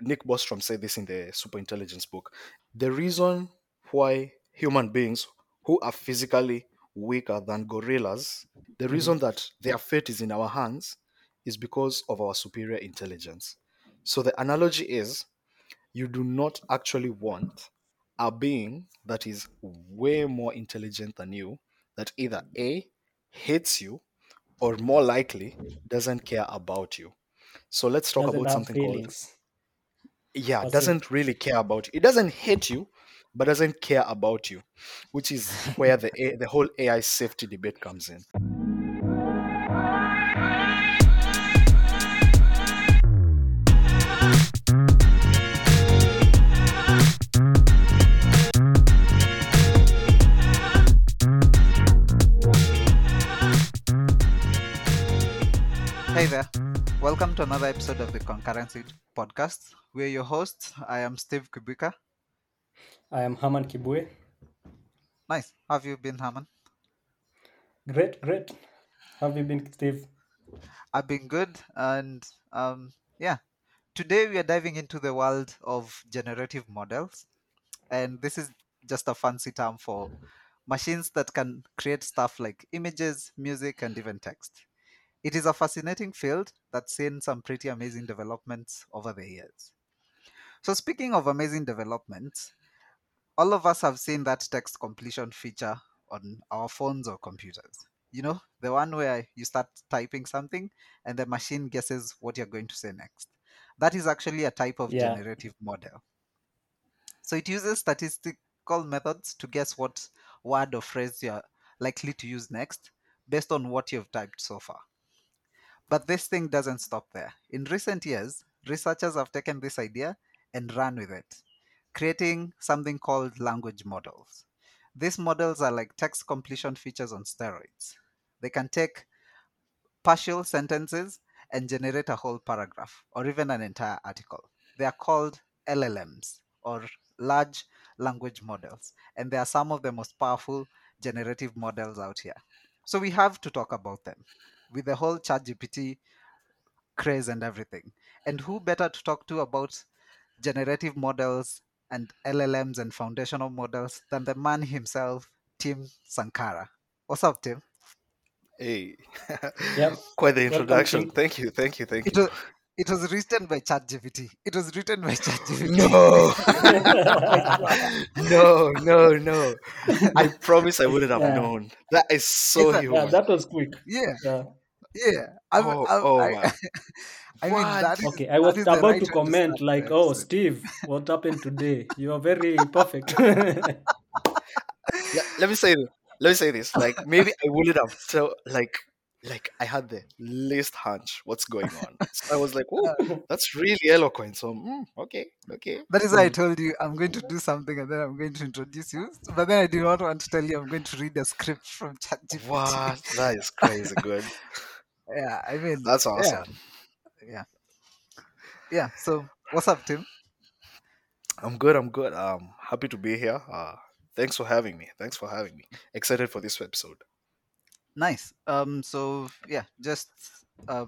Nick Bostrom said this in the Super Intelligence book. The reason why human beings who are physically weaker than gorillas, the Mm-hmm. reason that their fate is in our hands is because of our superior intelligence. So the analogy is you do not actually want a being that is way more intelligent than you, that either A, hates you, or more likely, doesn't care about you. So let's talk Doesn't about something called feelings. Yeah Passive. doesn't really care about you it doesn't hate you but doesn't care about you which is where the the whole ai safety debate comes in Hey there. Welcome to another episode of the Concurrency Podcast. We're your hosts. I am Steve Kibuika. I am Harman Kibue. Nice. How have you been, Harman? Great, great. How have you been, Steve? I've been good. And um, yeah, today we are diving into the world of generative models. And this is just a fancy term for machines that can create stuff like images, music, and even text. It is a fascinating field that's seen some pretty amazing developments over the years. So, speaking of amazing developments, all of us have seen that text completion feature on our phones or computers. You know, the one where you start typing something and the machine guesses what you're going to say next. That is actually a type of Yeah. generative model. So it uses statistical methods to guess what word or phrase you're likely to use next based on what you've typed so far. But this thing doesn't stop there. In recent years, researchers have taken this idea and run with it, creating something called language models. These models are like text completion features on steroids. They can take partial sentences and generate a whole paragraph or even an entire article. They are called LLMs or large language models, and they are some of the most powerful generative models out here. So we have to talk about them with the whole ChatGPT craze and everything. And who better to talk to about generative models and LLMs and foundational models than the man himself, Tim Sankara? What's up, Tim? hey Yep. quite the introduction Tim. thank you thank you thank It you was, it was written by ChatGPT. It was written by ChatGPT. no no no no i promise i wouldn't have Yeah. known that is so It's a- yeah, that was quick. Yeah, Yeah. Yeah. I'm, Oh, I'm, oh I, my. I mean, What? that is, Okay, I was that is about right to comment start like, the "Oh. Steve, what happened today? You are very perfect." let, let me say this. let me say this like maybe i wouldn't have so like like i had the least hunch what's going on so i was like oh that's really eloquent so mm, okay okay That is why I Mm. told you I'm going to do something and then I'm going to introduce you. But then I did not want to tell you I'm going to read a script from ChatGPT. what that is crazy good Yeah, I mean, that's awesome yeah, yeah. So, what's up, Tim? i'm good i'm good um happy to be here uh thanks for having me thanks for having me excited for this episode Nice. Um. So yeah, just uh,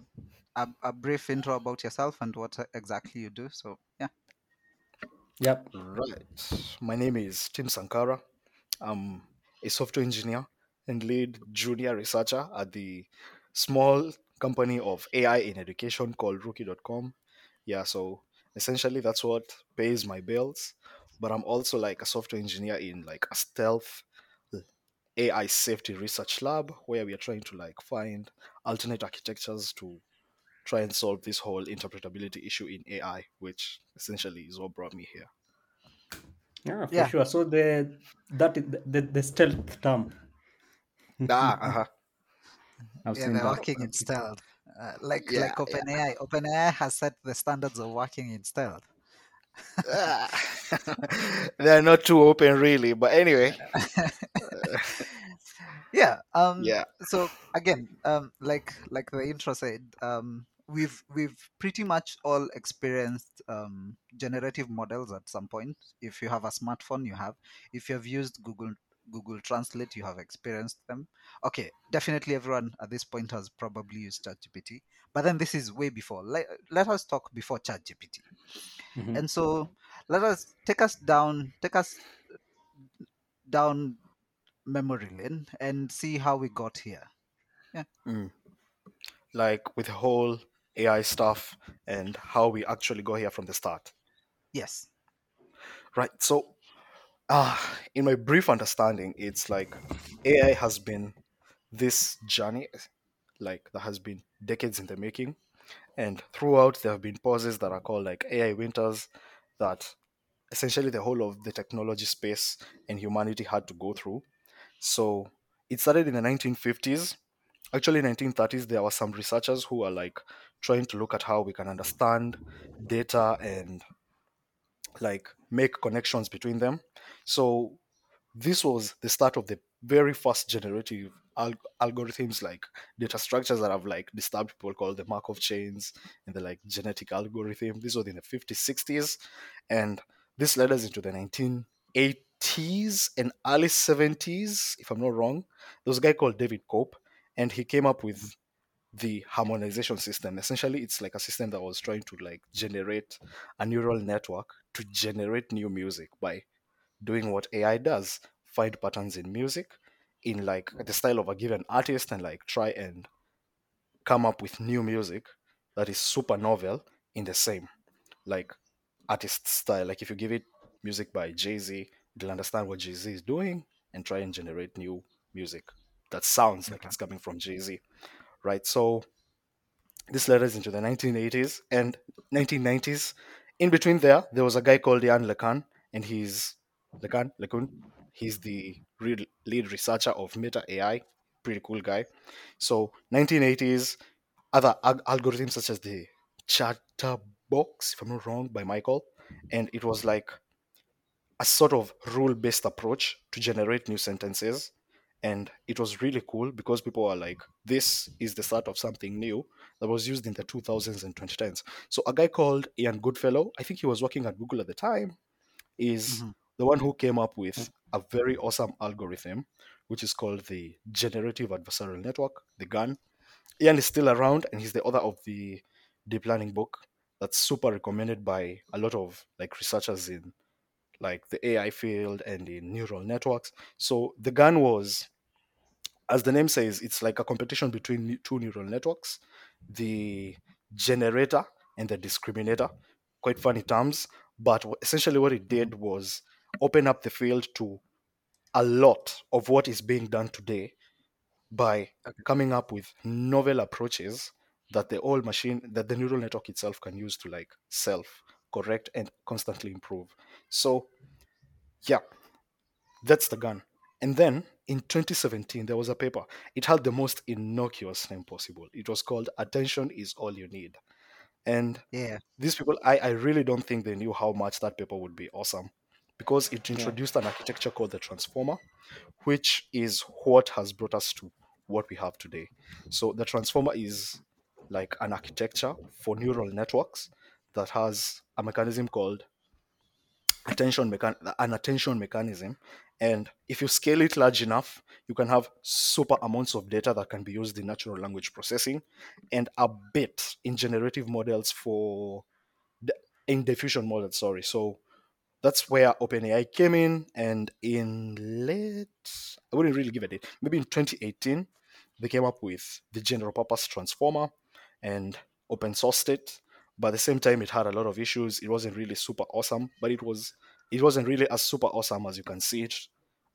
a a brief intro about yourself and what exactly you do. So yeah. yep. right my name is tim sankara i'm a software engineer and lead junior researcher at the small company of ai in education called rookie.com yeah so essentially that's what pays my bills but i'm also like a software engineer in like a stealth ai safety research lab where we are trying to like find alternate architectures to try and solve this whole interpretability issue in ai which essentially is what brought me here Yeah, for Yeah. sure. So the that the, the, the stealth term. ah, uh-huh. I've Yeah, they're working in stealth. Uh, like Yeah, like OpenAI. OpenAI has set the standards of working in stealth. Ah. they're not too open really but anyway yeah um yeah so again um like like the intro said um we've we've pretty much all experienced um generative models at some point if you have a smartphone you have if you have used google google translate you have experienced them okay definitely everyone at this point has probably used chatgpt but then this is way before let, let us talk before chatgpt Mhm. And so let us take us down, take us down memory lane and see how we got here. Mm. Like with the whole AI stuff and how we actually go here from the start. Yes. Right. So, uh, in my brief understanding, it's like AI has been this journey, like that has been decades in the making. And throughout, there have been pauses that are called like AI winters that essentially the whole of the technology space and humanity had to go through. So it started in the 1950s. Actually, 1930s, there were some researchers who were like trying to look at how we can understand data and like make connections between them. So this was the start of the very first generative al- algorithms like data structures that have like disturbed people called the Markov chains and the like genetic algorithm. This was in the 50s, 60s, and this led us into the 1980s and early 70s, if I'm not wrong. There was a guy called David Cope, and he came up with the harmonization system. Essentially, it's like a system that was trying to like generate a neural network to generate new music by doing what AI does, find patterns in music in like the style of a given artist and like try and come up with new music that is super novel in the same like artist style. Like if you give it music by Jay Z, it'll understand what Jay Z is doing and try and generate new music that sounds like it's coming from Jay Z, right? So this led us into the 1980s and 1990s. In between there, there was a guy called Yann LeCun, and he's LeCun, LeCun. He's the real lead researcher of Meta AI. Pretty cool guy. So 1980s, other ag- algorithms such as the Chatterbox, if I'm not wrong, by Michael, and it was like a sort of rule-based approach to generate new sentences and it was really cool because people were like this is the start of something new that was used in the 2000s and 2010s so a guy called ian goodfellow i think he was working at google at the time is Mhm. the one who came up with a very awesome algorithm which is called the generative adversarial network the GAN ian is still around and he's the author of the deep learning book that's super recommended by a lot of like researchers in like the AI field and in neural networks. So the GAN was, as the name says, it's like a competition between two neural networks, the generator and the discriminator. Quite funny terms, but essentially what it did was open up the field to a lot of what is being done today by coming up with novel approaches that the old machine that the neural network itself can use to like self correct and constantly improve so yeah that's the GAN. And then in 2017, there was a paper. It had the most innocuous name possible. It was called Attention is All You Need. And Yeah. these people, I, I really don't think they knew how much that paper would be awesome because it Yeah. introduced an architecture called the transformer, which is what has brought us to what we have today. So the transformer is like an architecture for neural networks that has a mechanism called attention mechan- an attention mechanism and if you scale it large enough you can have super amounts of data that can be used in natural language processing and a bit in generative models for in diffusion models sorry so that's where OpenAI came in, and in late, I wouldn't really give a date, maybe in 2018, they came up with the general purpose transformer and open sourced it. But at the same time, it had a lot of issues. It wasn't really super awesome, but it was it wasn't really as super awesome as you can see it,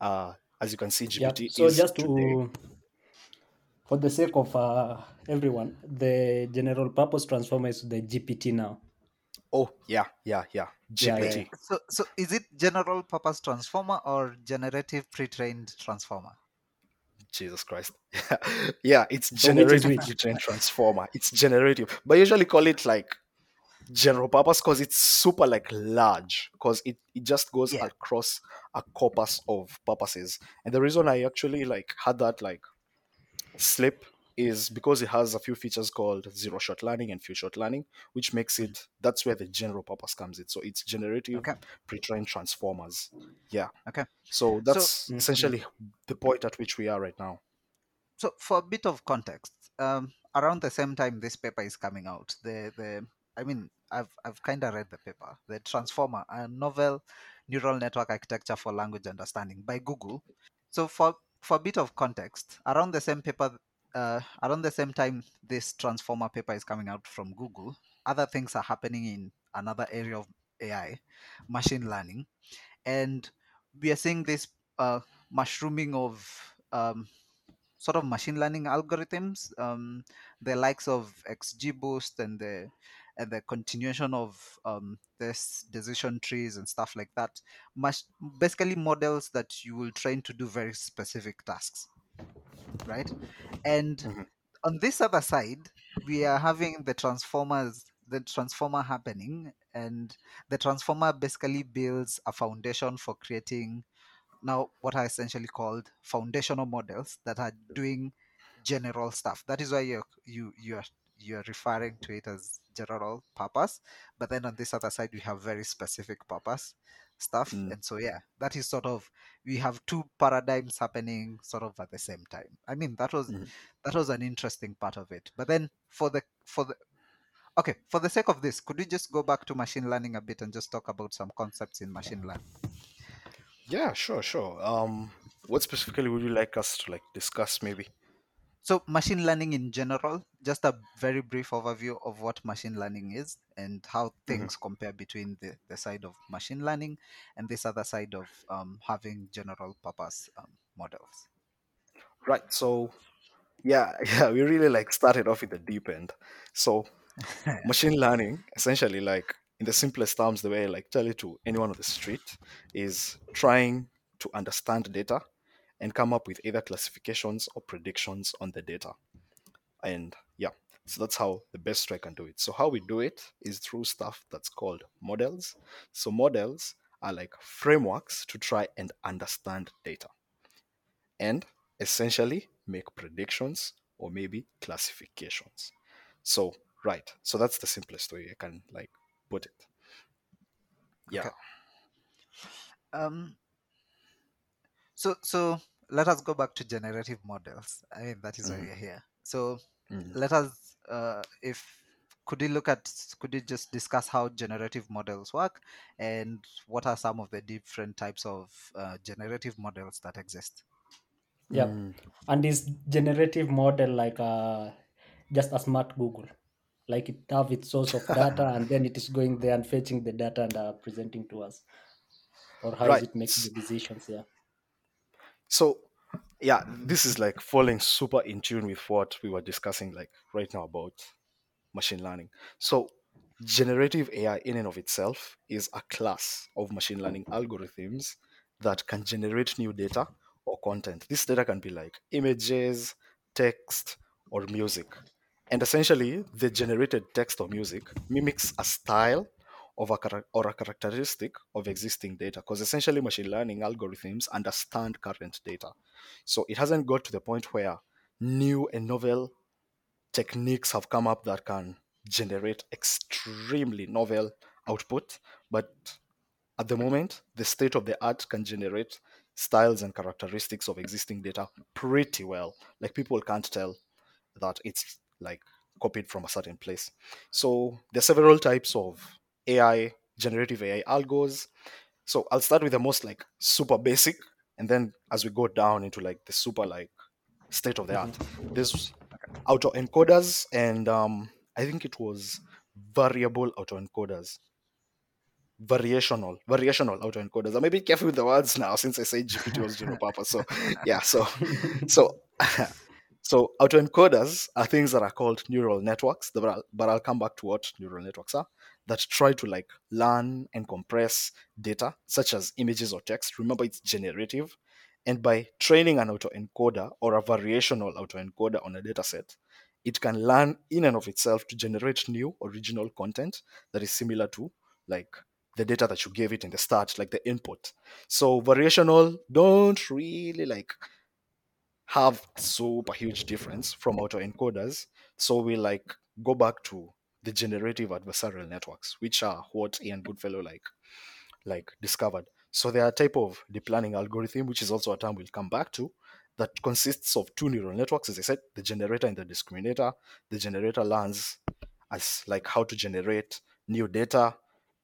uh, as you can see Yeah. GPT So is just today. to, for the sake of uh, everyone, the general purpose transformer is the GPT now. Oh yeah, yeah, yeah, Yeah, yeah, GPT. yeah. So, so is it general purpose transformer or generative pre-trained transformer? Jesus Christ. yeah, it's So generative which? pre-trained transformer. It's generative. But usually call it like general purpose because it's super like large because it, it just goes Yeah. across a corpus of purposes. And the reason I actually like had that like slip is because it has a few features called zero shot learning and few shot learning, which makes it that's where the general purpose comes in. So it's generative Okay. pre-trained transformers. Yeah. Okay. So that's Mhm. essentially the point at which we are right now. So, for a bit of context, um, around the same time this paper is coming out, the the I mean, I've I've kind of read the paper, the Transformer, a novel neural network architecture for language understanding by Google. So for for a bit of context, around the same paper, uh, around the same time this Transformer paper is coming out from Google, other things are happening in another area of AI, machine learning, and we are seeing this uh, mushrooming of um, sort of machine learning algorithms, um, the likes of XGBoost and the and the continuation of um, this decision trees and stuff like that. Much, basically, models that you will train to do very specific tasks, right? And Mhm. on this other side, we are having the transformers, the transformer happening, and the transformer basically builds a foundation for creating now what are essentially called foundational models that are doing general stuff. That is why you're you you're you're referring to it as general purpose. But then on this other side we have very specific purpose stuff. Mm. And so yeah, that is sort of we have two paradigms happening sort of at the same time. I mean that was Mhm. that was an interesting part of it. But then for the for the okay, for the sake of this, could we just go back to machine learning a bit and just talk about some concepts in machine learning? Yeah, sure, sure. Um, what specifically would you like us to like discuss? Maybe. So, machine learning in general, just a very brief overview of what machine learning is and how things compare between the, the side of machine learning and this other side of um, having general purpose um, models. Right. So, yeah, yeah, we really like started off in the deep end. So, machine learning, essentially, like in the simplest terms, the way I like tell it to anyone on the street is trying to understand data and come up with either classifications or predictions on the data. And yeah, so that's how the best way can do it. So how we do it is through stuff that's called models. So models are like frameworks to try and understand data and essentially make predictions or maybe classifications. So right, so that's the simplest way I can like put it. Yeah. Okay. Um, so, so let us go back to generative models. I mean, that is why Mhm. we're here. So, Mhm. let us, uh, if could you look at, could you just discuss how generative models work and what are some of the different types of uh, generative models that exist? Yeah. Mm. And this generative model like uh, just a smart Google. Like it have its source of data and then it is going there and fetching the data and uh, presenting to us. Or how Right. it making the decisions? Yeah. So, yeah, mm-hmm. this is like falling super in tune with what we were discussing like right now about machine learning. So, generative AI in and of itself is a class of machine learning algorithms that can generate new data or content. This data can be like images, text, or music. And essentially, the generated text or music mimics a style of a or a characteristic of existing data because essentially machine learning algorithms understand current data. So it hasn't got to the point where new and novel techniques have come up that can generate extremely novel output, but at the moment, the state of the art can generate styles and characteristics of existing data pretty well. Like people can't tell that it's like copied from a certain place. So there are several types of AI, generative AI algos. So I'll start with the most like super basic, and then as we go down into like the super like state of the art, there's autoencoders and um, I think it was variable auto encoders, variational variational auto encoders. I may be careful with the words now since I say GPT was general purpose. So yeah, so so so autoencoders are things that are called neural networks, but I'll, but I'll come back to what neural networks are that try to like learn and compress data such as images or text. Remember, it's generative, and by training an autoencoder or a variational autoencoder on a data set, it can learn in and of itself to generate new original content that is similar to like the data that you gave it in the start, like the input. So variational don't really like have super huge difference from autoencoders. So we like go back to the generative adversarial networks, which are what Ian Goodfellow like like discovered. So they are a type of deep learning algorithm, which is also a term we'll come back to, that consists of two neural networks, as I said, the generator and the discriminator. The generator learns as like how to generate new data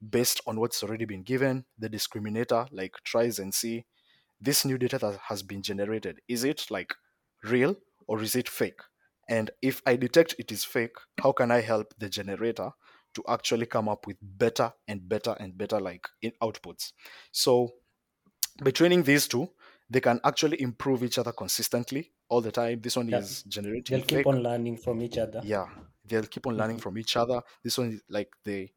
based on what's already been given. The discriminator like tries and see this new data that has been generated is it like real or is it fake? And if I detect it is fake, how can I help the generator to actually come up with better and better and better like in outputs? So by training these two, they can actually improve each other consistently all the time. This one Yeah. is generating They'll keep fake. on learning from each other. Yeah, they'll keep on learning Mhm. from each other. This one is like the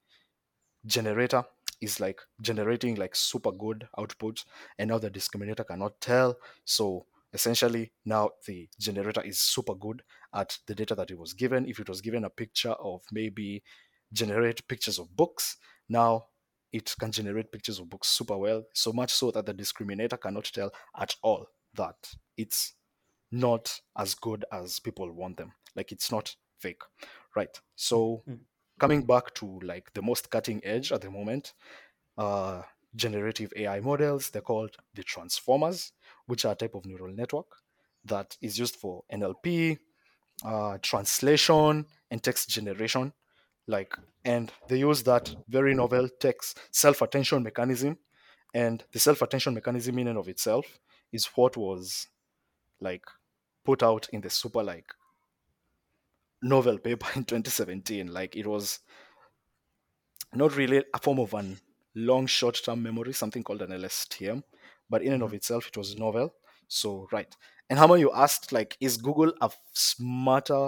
generator is like generating like super good output, and now the discriminator cannot tell. So essentially, now the generator is super good at the data that it was given. If it was given a picture of maybe generate pictures of books, now it can generate pictures of books super well, so much so that the discriminator cannot tell at all that it's not as good as people want them. Like it's not fake, right? So Mm. coming back to like the most cutting edge at the moment, uh, generative AI models. They're called the transformers, which are a type of neural network that is used for NLP, uh, translation, and text generation. Like, and they use that very novel text self-attention mechanism, and the self-attention mechanism in and of itself is what was like put out in the super like novel paper in 2017 like it was not really a form of an long short-term memory something called an lstm but in and of mm-hmm. itself it was novel so right and Hammer, you asked like is google a smarter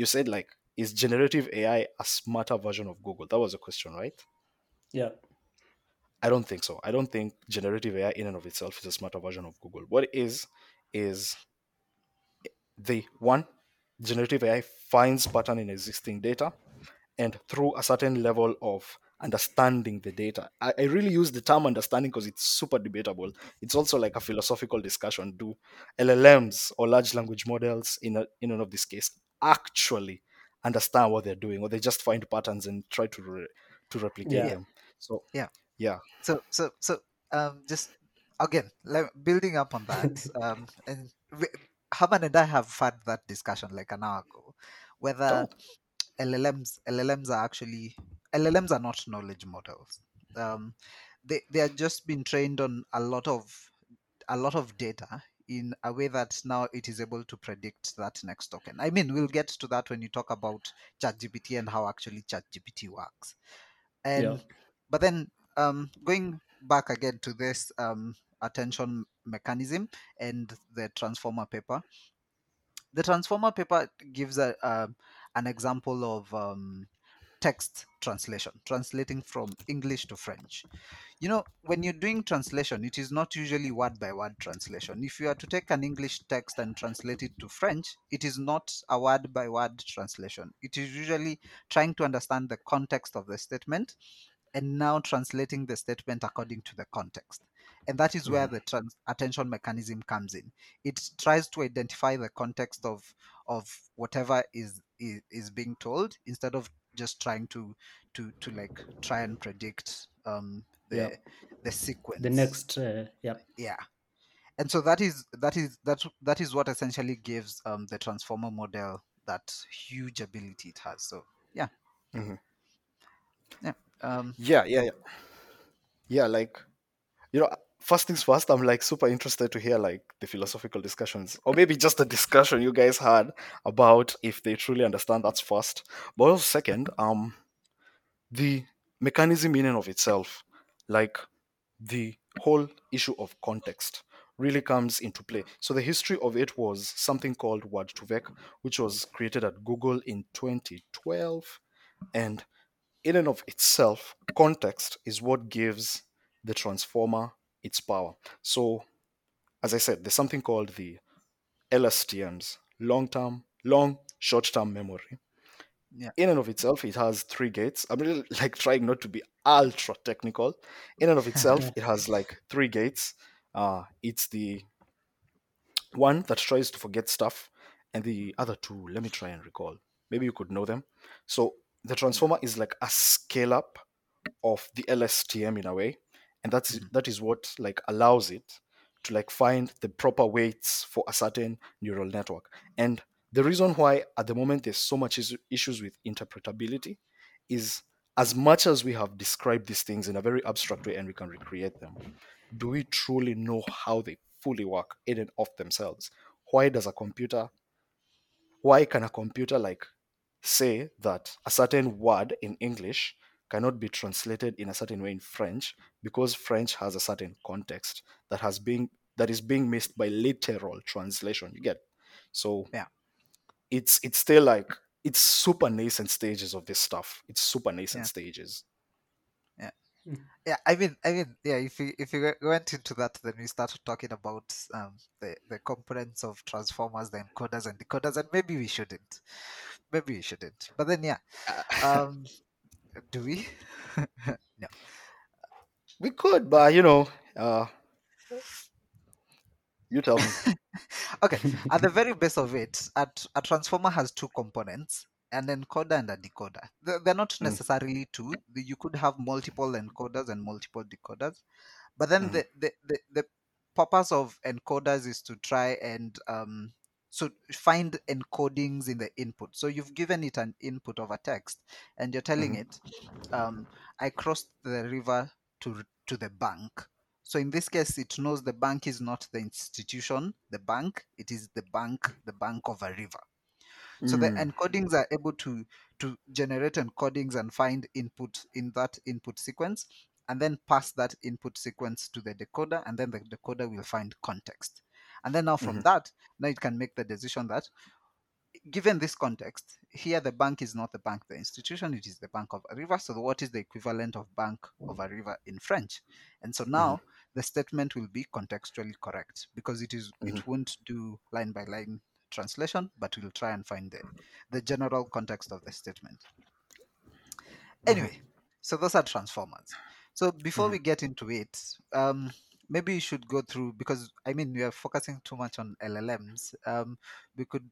you said like is generative ai a smarter version of google that was a question right Yeah. I don't think so. I don't think generative AI in and of itself is a smarter version of Google. What it is is the one generative AI finds pattern in existing data, and through a certain level of understanding the data. I, I really use the term understanding because it's super debatable. It's also like a philosophical discussion. Do LLMs or large language models in a, in and of this case actually understand what they're doing, or they just find patterns and try to re, to replicate Yeah. them? So Yeah. yeah, so so so um just again building up on that um and we, Harman and I have had that discussion like an hour ago whether Oh. LLMs LLMs are actually LLMs are not knowledge models um they they are just been trained on a lot of a lot of data in a way that now it is able to predict that next token. I mean, we'll get to that when you talk about ChatGPT and how actually ChatGPT works. And Yeah. but then um, going back again to this um, attention mechanism and the transformer paper, the transformer paper gives a, um an example of um, text translation, translating from English to French. You know, when you're doing translation, it is not usually word by word translation. If you are to take an English text and translate it to French, it is not a word by word translation. It is usually trying to understand the context of the statement and now translating the statement according to the context. And that is where the trans- attention mechanism comes in. It tries to identify the context of of whatever is, is is being told instead of just trying to to to like try and predict um the Yeah. the sequence. The next, uh, yeah. yeah. And so that is that is that that is what essentially gives um the transformer model that huge ability it has. So yeah. Mhm. Yeah. Um yeah, yeah, yeah, yeah. Like you know, first things first. I'm like super interested to hear like the philosophical discussions, or maybe just the discussion you guys had about if they truly understand. That's first. But also second, um, the mechanism in and of itself, like the whole issue of context really comes into play. So the history of it was something called Word2Vec, which was created at Google in 2012. And in and of itself, context is what gives the transformer its power. So, as I said, there's something called the LSTMs, long term, long short term memory. Yeah. In and of itself, it has three gates. I'm really like trying not to be ultra technical. In and of itself, it has like three gates. Uh, it's the one that tries to forget stuff, and the other two, let me try and recall. Maybe you could know them. So the transformer is like a scale up of the LSTM in a way, and that's Mhm. that is what like allows it to like find the proper weights for a certain neural network. And the reason why at the moment there's so much is- issues with interpretability is as much as we have described these things in a very abstract way and we can recreate them, do we truly know how they fully work in and of themselves? Why does a computer, why can a computer like say that a certain word in English cannot be translated in a certain way in French because French has a certain context that has been that is being missed by literal translation. You get so Yeah. it's it's still like it's super nascent stages of this stuff. It's super nascent Yeah. stages. yeah yeah. i mean i mean yeah if you if you went into that then we started talking about um the the components of transformers the encoders and decoders and maybe we shouldn't maybe we shouldn't but then yeah um do we no we could, but you know, uh, you tell me. okay at the very base of it a, a transformer has two components an encoder and a decoder they're, not Mm. necessarily two you could have multiple encoders and multiple decoders but then Mhm. the, the, the, the purpose of encoders is to try and um so find encodings in the input. So you've given it an input of a text and you're telling Mhm. it um i crossed the river to to the bank. So in this case it knows the bank is not the institution the bank. It is the bank the bank of a river. So the Mm. encodings are able to to generate encodings and find input in that input sequence and then pass that input sequence to the decoder and then the decoder will find context and then now from Mhm. that now it can make the decision that given this context here the bank is not the bank the institution it is the bank of a river so what is the equivalent of bank of a river in french and so now the statement will be contextually correct because it is it Mhm. won't do line by line translation but we'll try and find the, the general context of the statement anyway so those are transformers so before Mhm. we get into it um maybe you should go through because i mean we are focusing too much on llms um we could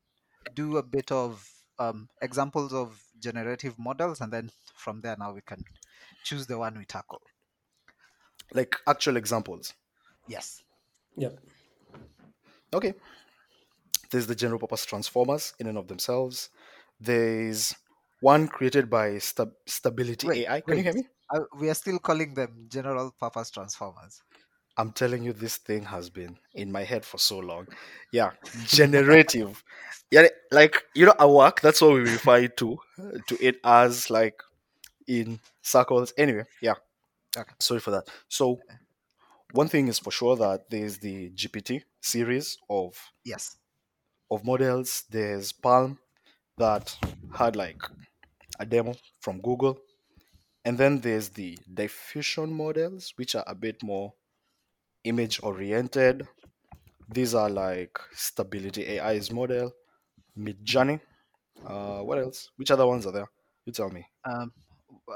do a bit of um examples of generative models and then from there now we can choose the one we tackle Like actual examples. yes Yep. Okay. There's the general purpose transformers in and of themselves. There's one created by Stab- Stability Wait, AI. Can you hear me? uh, we are still calling them general purpose transformers I'm telling you, this thing has been in my head for so long. Yeah, generative. yeah, like you know, at work, that's what we refer to to it as like in circles. Anyway, yeah. Okay. Sorry for that. So, one thing is for sure that there's the GPT series of yes of models. There's PaLM that had like a demo from Google. And then there's the diffusion models, which are a bit more image oriented. These are like Stability AI's model, Midjourney. Uh, what else? Which other ones are there? You tell me. um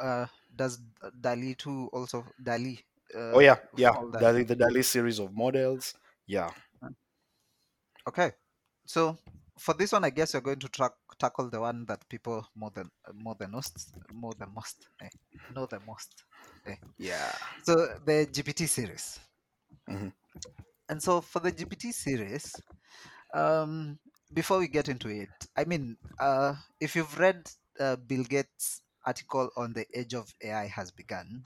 uh does DALL-E 2 also DALL-E uh, Oh yeah, yeah. DALL-E, the DALL-E series of models. Yeah. Okay, so for this one, I guess you're going to track, tackle the one that people more than more than most more than most eh, know the most. Yeah. So the GPT series, Mhm. and so for the GPT series, um, before we get into it, I mean, uh, if you've read uh, Bill Gates' article on the age of AI has begun,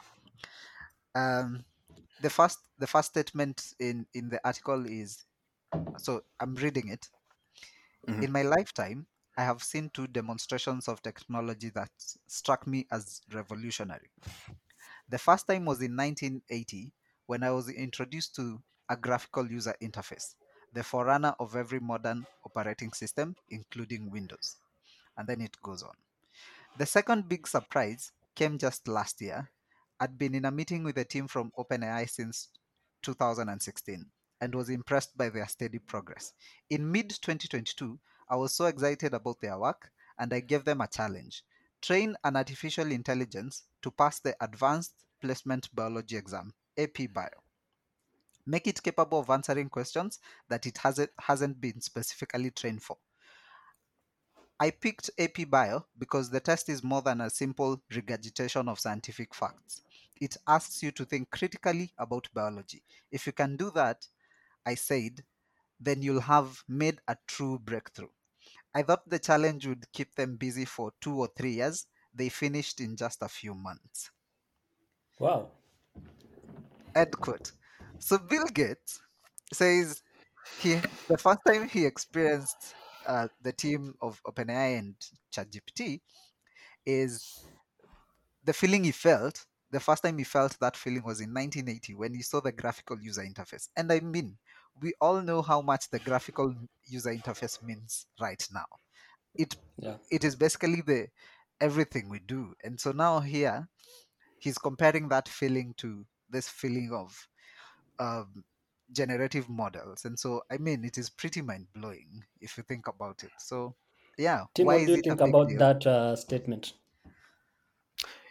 um, the first the first statement in in the article is so I'm reading it. Mhm. In my lifetime, I have seen two demonstrations of technology that struck me as revolutionary. The first time was in 1980 when I was introduced to a graphical user interface, the forerunner of every modern operating system, including Windows. And then it goes on. The second big surprise came just last year. I'd been in a meeting with a team from OpenAI since 2016 and was impressed by their steady progress. In mid 2022, I was so excited about their work and I gave them a challenge train an artificial intelligence to pass the Advanced Placement Biology exam, AP Bio. Make it capable of answering questions that it hasn't, hasn't been specifically trained for. I picked AP Bio because the test is more than a simple regurgitation of scientific facts. It asks you to think critically about biology. If you can do that, I said, then you'll have made a true breakthrough. I thought the challenge would keep them busy for two or three years. They finished in just a few months. Wow. End quote. So Bill Gates says he the first time he experienced uh, the team of OpenAI and ChatGPT is the feeling he felt. The first time he felt that feeling was in 1980 when he saw the graphical user interface. And I mean, we all know how much the graphical user interface means right now. It Yeah. it is basically the everything we do. And so now here he's comparing that feeling to this feeling of um, generative models. And so I mean it is pretty mind blowing if you think about it. So yeah, Tim, why what is do you think about deal? that uh, statement?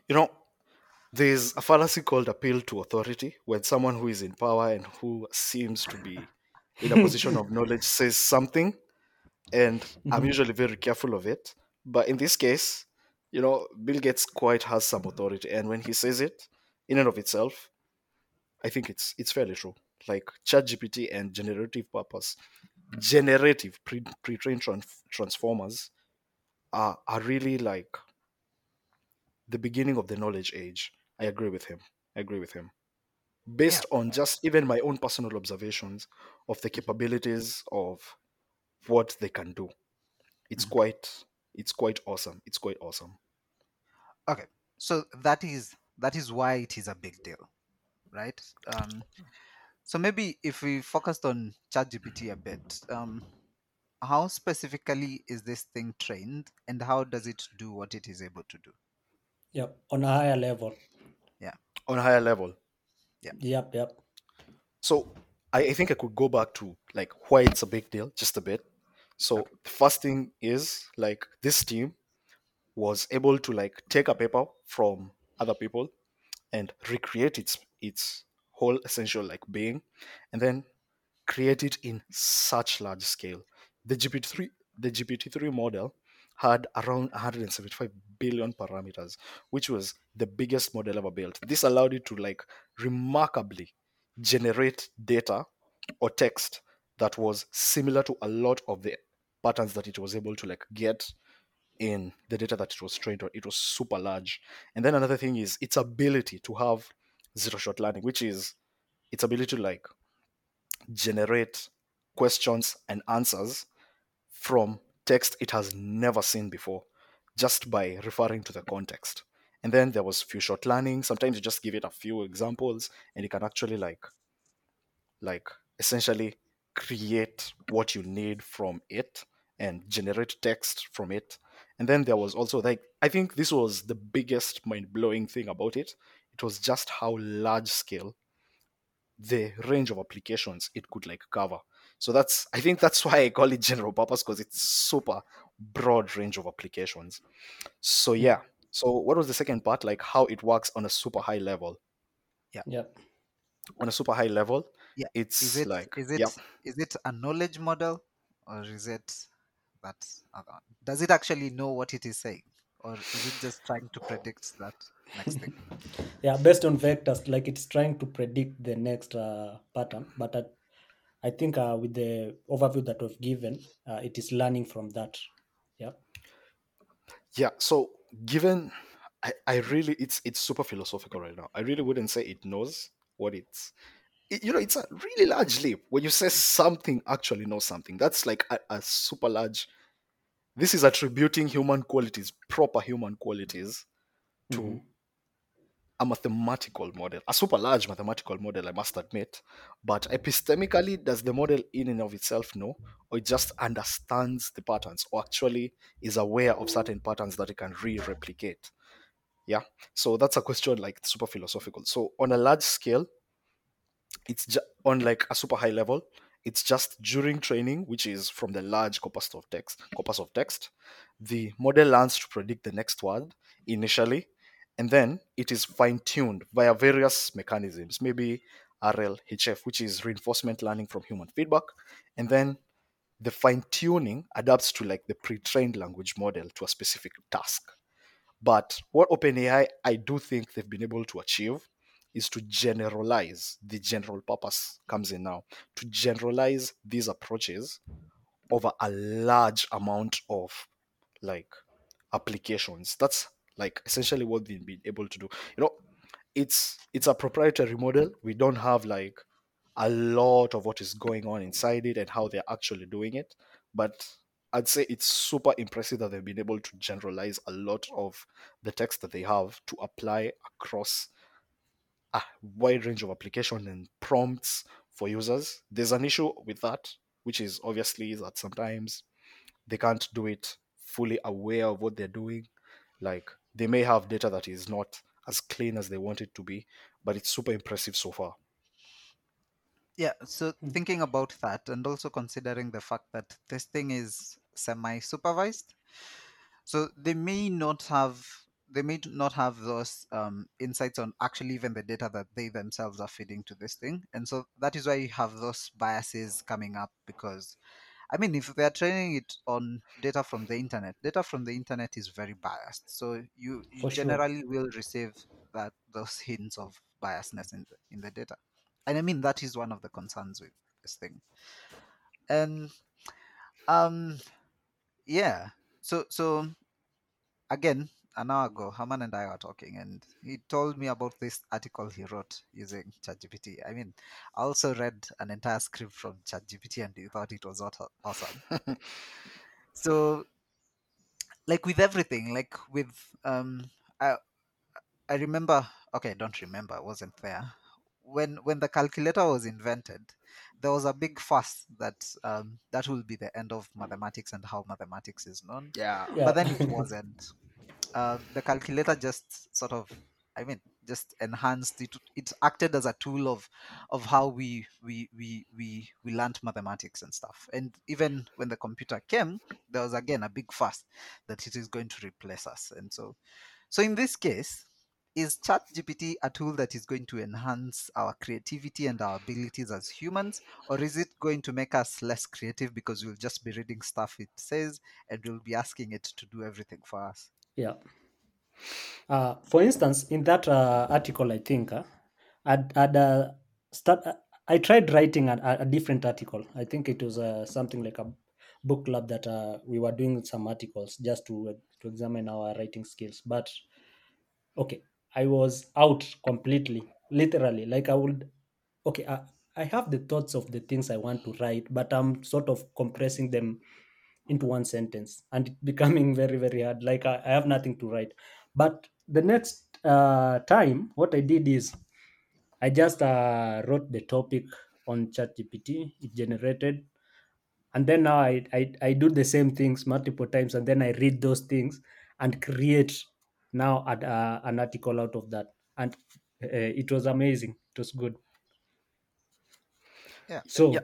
You know, there's a fallacy called appeal to authority when someone who is in power and who seems to be in a position of knowledge says something, and I'm Mhm. usually very careful of it. But in this case, you know, Bill Gates quite has some authority, and when he says it, in and of itself, I think it's it's fairly true. Like ChatGPT and generative purpose, mm. generative pre pre-trained tran- transformers are are really like the beginning of the knowledge age. I agree with him. I agree with him. Based on just even my own personal observations of the capabilities of what they can do. It's mm. quite it's quite awesome. It's quite awesome. Okay, so that is that is why it is a big deal, right? Um, so maybe if we focused on ChatGPT a bit, um, how specifically is this thing trained, and how does it do what it is able to do? Yep. On a higher level. Yeah. On a higher level. Yeah. Yep. Yep. So I, I think I could go back to like why it's a big deal just a bit. So the first thing is like this team was able to like take a paper from other people and recreate its its whole essential like being and then create it in such large scale. The GPT-3 the GPT-3 model had around 175 billion parameters, which was the biggest model ever built. This allowed it to like remarkably generate data or text that was similar to a lot of the patterns that it was able to like get in the data that it was trained on. It was super large. And then another thing is its ability to have zero shot learning, which is its ability to like generate questions and answers from text it has never seen before just by referring to the context and then there was few shot learning sometimes you just give it a few examples and it can actually like like essentially create what you need from it and generate text from it and then there was also like i think this was the biggest mind-blowing thing about it. It was just how large scale the range of applications it could like cover. So that's i think that's why i call it general purpose because it's super broad range of applications. So yeah. So what was the second part? Like how it works on a super high level. Yeah. Yeah. on a super high level Yeah, it's Is it like is it yep. is it a knowledge model, or is it that other one? Does it actually know what it is saying, or is it just trying to predict that next thing? Yeah. Based on vectors, like it's trying to predict the next uh, pattern, but I, I think uh, with the overview that we've given, uh, it is learning from that. Yeah. yeah so given I, I really it's it's super philosophical right now i really wouldn't say it knows what it's it, you know it's a really large leap when you say something actually knows something. That's like a, a super large this is attributing human qualities proper human qualities to Mhm. a mathematical model a super large mathematical model i must admit. But epistemically does the model in and of itself know or it just understands the patterns or actually is aware of certain patterns that it can re-replicate? Yeah. So that's a question like super philosophical. So on a large scale it's just on like a super high level. It's just during training which is from the large corpus of text corpus of text the model learns to predict the next word initially and then it is fine-tuned via various mechanisms maybe rlhf which is reinforcement learning from human feedback and then the fine-tuning adapts to like the pre-trained language model to a specific task. But what OpenAI I do think they've been able to achieve is to generalize the general purpose comes in now to generalize these approaches over a large amount of like applications. That's like essentially what they've been able to do. You know, it's it's a proprietary model. We don't have like a lot of what is going on inside it and how they're actually doing it. But I'd say it's super impressive that they've been able to generalize a lot of the text that they have to apply across a wide range of application and prompts for users. There's an issue with that, which is obviously that sometimes they can't do it fully aware of what they're doing. Like they may have data that is not as clean as they want it to be, but it's super impressive so far. Yeah, so hmm. thinking about that and also considering the fact that this thing is semi supervised, so they may not have they may not have those um, insights on actually even the data that they themselves are feeding to this thing. And so that is why you have those biases coming up because i mean if they're training it on data from the internet data from the internet is very biased. So you, you For sure. generally will receive that those hints of biasness in the, in the data. And i mean that is one of the concerns with this thing. And um yeah. So so again an hour ago, Harman and I were talking, and he told me about this article he wrote using ChatGPT. I mean, I also read an entire script from ChatGPT, and he thought it was awesome. so, like with everything, like with um, I I remember. Okay, I don't remember. I wasn't there when when the calculator was invented. There was a big fuss that um, that will be the end of mathematics and how mathematics is known Yeah. Yeah. but then it wasn't. Uh, the calculator just sort of, I mean, just enhanced it. It acted as a tool of of how we we we we we learned mathematics and stuff. And even when the computer came, there was again a big fuss that it is going to replace us. And so, so in this case, is ChatGPT a tool that is going to enhance our creativity and our abilities as humans, or is it going to make us less creative because we'll just be reading stuff it says and we'll be asking it to do everything for us? Yeah. Uh, for instance, in that uh, article, I think uh, I'd, I'd uh, start. uh, I tried writing a, a- different article. I think it was uh, something like a book club that uh, we were doing some articles just to to examine our writing skills. But okay, I was out completely, literally. Like I would, okay, I, I have the thoughts of the things I want to write, but I'm sort of compressing them into one sentence and it becoming very very hard like i, I have nothing to write but the next uh, time what i did is i just uh, wrote the topic on ChatGPT. it generated and then now I, I i do the same things multiple times and then i read those things and create now ad, uh, an article out of that and uh, it was amazing it was good Yeah. so Yeah.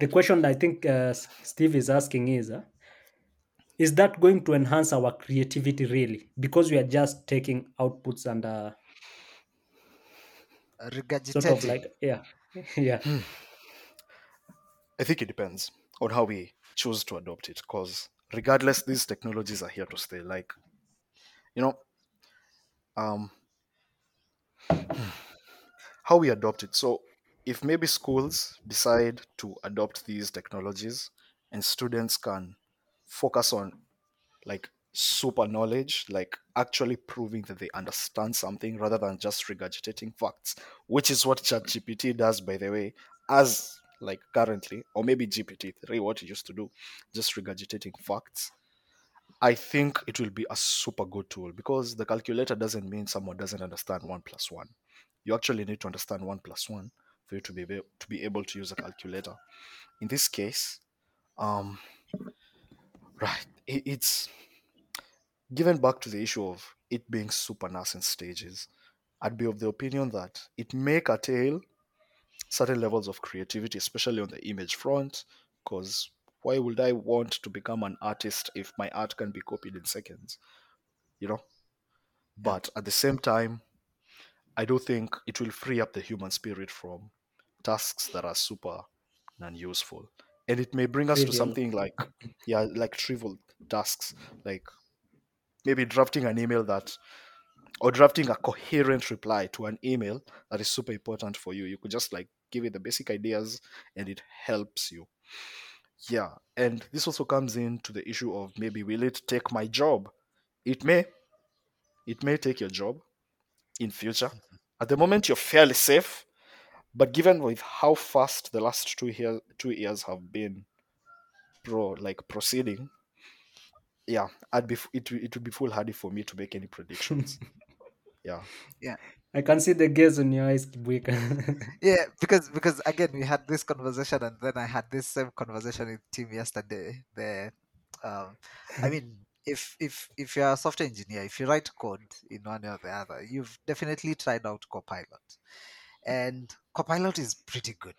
The question I think uh, Steve is asking is uh, is that going to enhance our creativity really? Because we are just taking outputs and uh, sort of like yeah, yeah, I think it depends on how we choose to adopt it because regardless these technologies are here to stay. Like you know um how we adopt it. So if maybe schools decide to adopt these technologies and students can focus on like super knowledge like actually proving that they understand something rather than just regurgitating facts which is what ChatGPT does by the way as like currently or maybe GPT-3 what it used to do just regurgitating facts I think it will be a super good tool because the calculator doesn't mean someone doesn't understand one plus one. You actually need to understand one plus one for you to be able to be able to use a calculator. In this case, um, right, it, it's given back to the issue of it being super nascent stages. I'd be of the opinion that it may curtail certain levels of creativity, especially on the image front, because why would I want to become an artist if my art can be copied in seconds? You know? But at the same time, I do think it will free up the human spirit from tasks that are super non useful. And it may bring us to something like, yeah, like trivial tasks, like maybe drafting an email that, or drafting a coherent reply to an email that is super important for you. You could just like give it the basic ideas and it helps you. Yeah, and this also comes into the issue of maybe will it take my job? It may. It may take your job in future. Mm-hmm. At the moment, you're fairly safe, but given with how fast the last two years two years have been, pro like proceeding, yeah, I'd be it it would be foolhardy for me to make any predictions. yeah, yeah. I can see the gaze on your eyes, Kibuika. Yeah, because because again we had this conversation and then I had this same conversation with Tim yesterday. The um I mean if if if you're a software engineer, if you write code in one way or the other, you've definitely tried out Copilot. And Copilot is pretty good.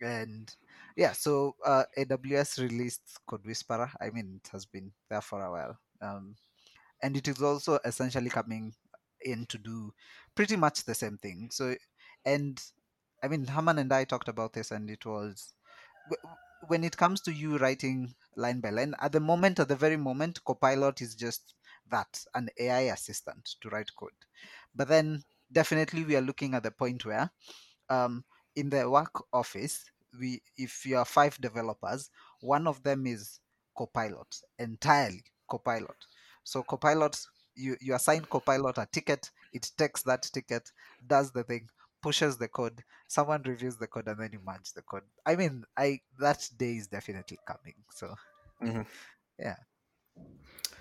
And yeah, so uh, AWS released CodeWhisperer. I mean, it has been there for a while. Um, and it is also essentially coming in to do pretty much the same thing. So, and I mean, Harman and I talked about this, and it was when it comes to you writing line by line, at the moment, at the very moment, Copilot is just that an AI assistant to write code. But then, definitely, we are looking at the point where um, in the work office, we if you are five developers, one of them is Copilot entirely Copilot. So Copilot, you you assign Copilot a ticket, it takes that ticket, does the thing, pushes the code, someone reviews the code, and then you merge the code. I mean, I that day is definitely coming. So Mhm.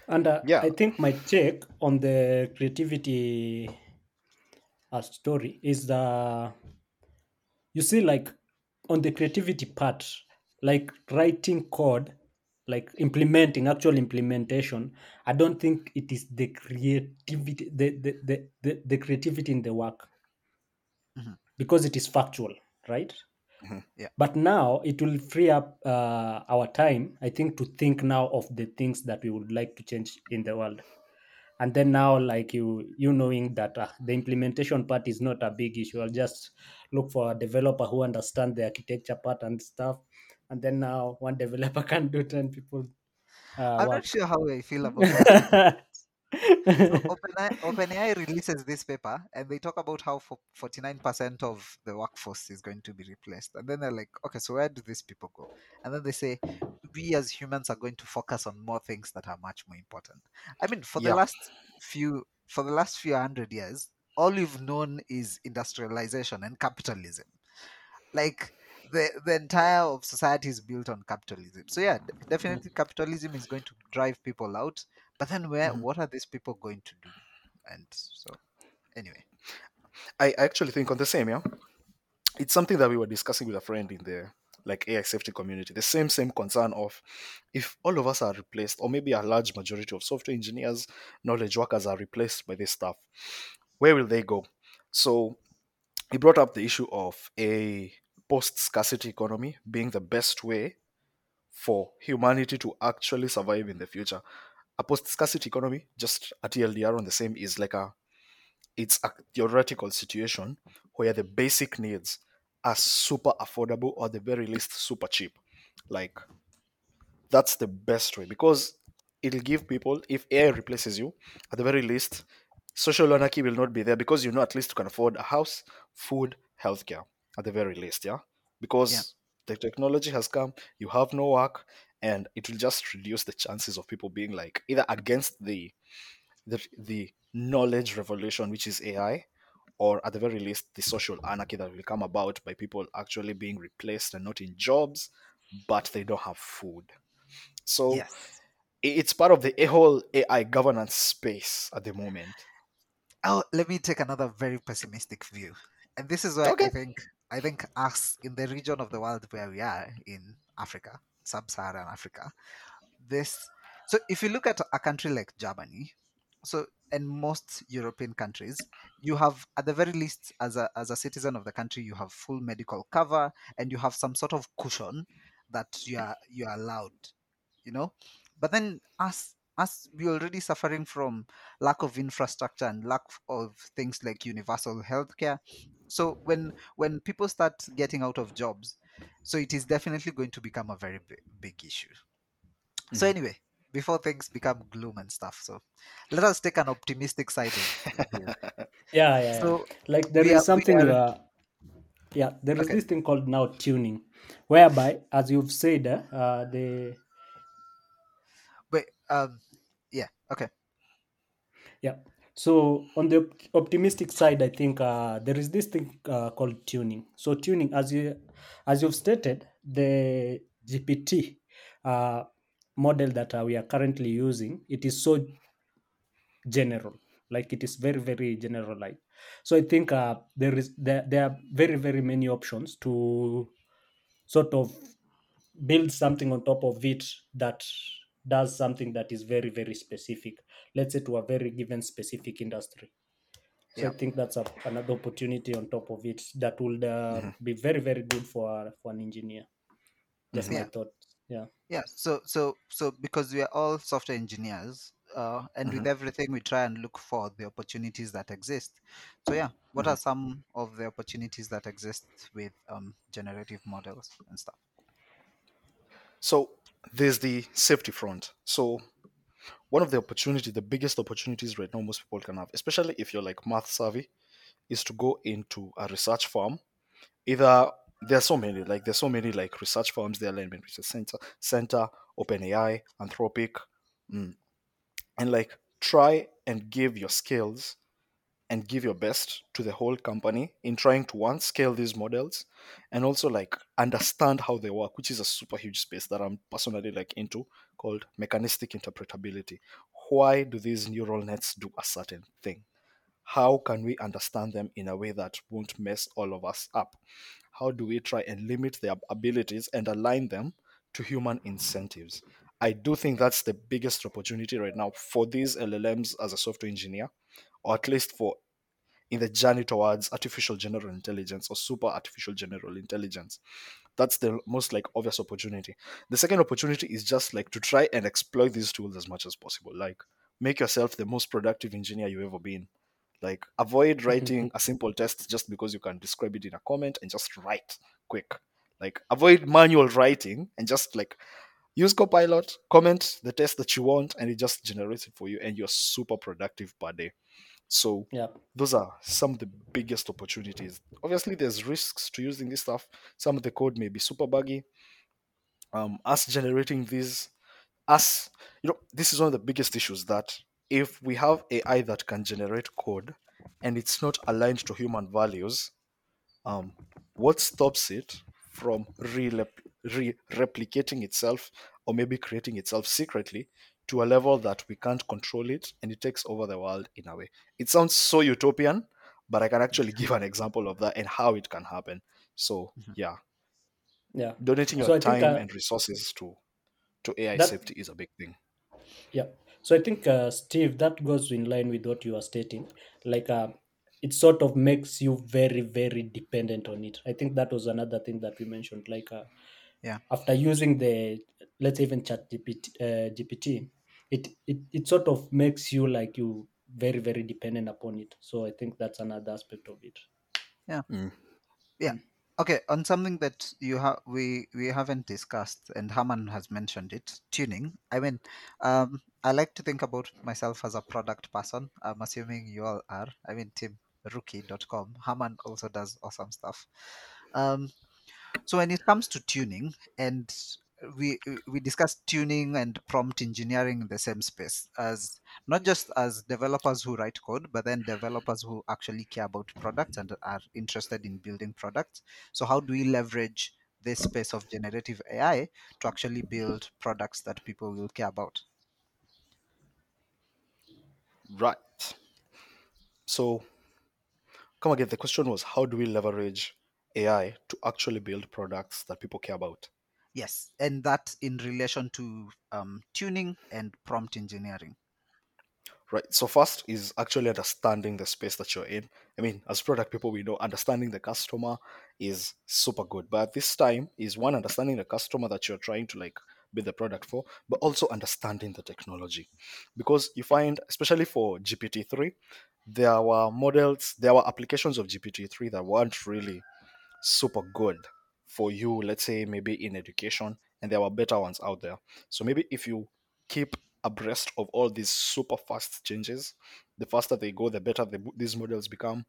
and uh, Yeah. I think my take on the creativity uh, story is the you see like on the creativity part like writing code like implementing actual implementation i don't think it is the creativity the the the, the, the creativity in the work Mhm. because it is factual right Mhm. Yeah. but now it will free up uh, our time i think to think now of the things that we would like to change in the world and then now like you you knowing that uh, the implementation part is not a big issue i'll just look for a developer who understand the architecture part and stuff and then now one developer can do 10 people uh, I'm work. not sure how I feel about that. So OpenAI, OpenAI releases this paper and they talk about how 49% of the workforce is going to be replaced. And then they're like, okay, so where do these people go? And then they say, we as humans are going to focus on more things that are much more important. I mean, for the Yeah. last few for the last few hundred years, all you've known is industrialization and capitalism. Like the the entire of society is built on capitalism. So yeah, definitely capitalism is going to drive people out. But then where Mhm. what are these people going to do? And so anyway. I I actually think on the same, yeah. It's something that we were discussing with a friend in the like AI safety community. The same same concern of if all of us are replaced, or maybe a large majority of software engineers, knowledge workers are replaced by this stuff, where will they go? So he brought up the issue of a post scarcity economy being the best way for humanity to actually survive in the future. A post scarcity economy, just a TLDR on the same, is like a it's a theoretical situation where the basic needs are super affordable or at the very least super cheap. Like that's the best way because it'll give people if AI replaces you, at the very least, social anarchy will not be there because you know at least you can afford a house, food, healthcare at the very least, yeah. Because the technology has come, you have no work, and it will just reduce the chances of people being like either against the the, the knowledge revolution, which is AI, or at the very least, the social anarchy that will come about by people actually being replaced and not in jobs, but they don't have food. So Yes. it's part of the whole AI governance space at the moment. Oh, let me take another very pessimistic view. And this is why I think I think us in the region of the world where we are in Africa, sub-Saharan Africa, this so if you look at a country like Germany, so and most European countries, you have at the very least as a as a citizen of the country, you have full medical cover and you have some sort of cushion that you are you are allowed, you know. But then us us we already suffering from lack of infrastructure and lack of things like universal healthcare. So when when people start getting out of jobs, so it is definitely going to become a very big, big issue. So Mhm. anyway, before things become gloom and stuff, so let us take an optimistic side of of here. yeah, yeah. So like there is are- something are- are yeah, there is Okay. this thing called now tuning, whereby, as you've said, uh, uh, the Wait. Um. Yeah. Okay. Yeah. So on the op- optimistic side, I think uh, there is this thing uh, called tuning. So tuning, as you as you've stated, the GPT uh, model that uh, we are currently using, it is so general, like it is very very generalized. So I think uh, there is there, there are very very many options to sort of build something on top of it that does something that is very very specific let's say to a very given specific industry so Yeah. i think that's a, another opportunity on top of it that would uh, be very very good for for an engineer just my Yeah. thought yeah Yeah. So so so because we are all software engineers, uh, and with everything we try and look for the opportunities that exist. So yeah, what are some of the opportunities that exist with um, generative models and stuff? So there's the safety front. So one of the opportunity, the biggest opportunities right now most people can have, especially if you're like math savvy, is to go into a research firm. Either there's so many, like there's so many like research firms, the Alignment Research Center, Center, OpenAI, Anthropic, mm, and like try and give your skills and give your best to the whole company in trying to one scale these models and also like understand how they work which is a super huge space that i'm personally like into called mechanistic interpretability. Why do these neural nets do a certain thing? How can we understand them in a way that won't mess all of us up? How do we try and limit their abilities and align them to human incentives? I do think that's the biggest opportunity right now for these llms as a software engineer or at least for in the journey towards artificial general intelligence or super artificial general intelligence. That's the most like obvious opportunity. The second opportunity is just like to try and exploit these tools as much as possible. Like make yourself the most productive engineer you've ever been. Like avoid writing a simple test just because you can describe it in a comment and just write quick. Like avoid manual writing and just like use copilot comment the test that you want and it just generates it for you and you're super productive per day so yeah those are some of the biggest opportunities. Obviously there's risks to using this stuff. Some of the code may be super buggy. Um us generating these us you know this is one of the biggest issues that if we have ai that can generate code and it's not aligned to human values um what stops it from re- re- replicating itself or maybe creating itself secretly to a level that we can't control it and it takes over the world in a way it sounds so utopian but i can actually give an example of that and how it can happen so yeah yeah donating your so time uh, and resources to to ai that safety is a big thing Yeah. So I think, uh, Steve, that goes in line with what you are stating. Like, uh, it sort of makes you very, very dependent on it. I think that was another thing that we mentioned. Like, uh, Yeah. after using the, let's say even Chat GPT, uh, GPT it, it it sort of makes you like you very, very dependent upon it. So I think that's another aspect of it. Mm. Yeah. Okay. On something that you have we we haven't discussed, and Harman has mentioned it, tuning. I mean, um, I like to think about myself as a product person. I'm assuming you all are. I mean, teamrookie.com. Harman also does awesome stuff. Um, so when it comes to tuning, and we we discuss tuning and prompt engineering in the same space as not just as developers who write code, but then developers who actually care about products and are interested in building products. So how do we leverage this space of generative AI to actually build products that people will care about? right so come again the question was how do we leverage ai to actually build products that people care about. Yes, and that in relation to um, tuning and prompt engineering. right so first is actually understanding the space that you're in. I mean as product people we know understanding the customer is super good but at this time is one understanding the customer that you're trying to like build the product for but also understanding the technology. Because you find especially for gpt-3 there were models there were applications of gpt-3 that weren't really super good for you let's say maybe in education and there were better ones out there so maybe if you keep abreast of all these super fast changes the faster they go the better the, these models become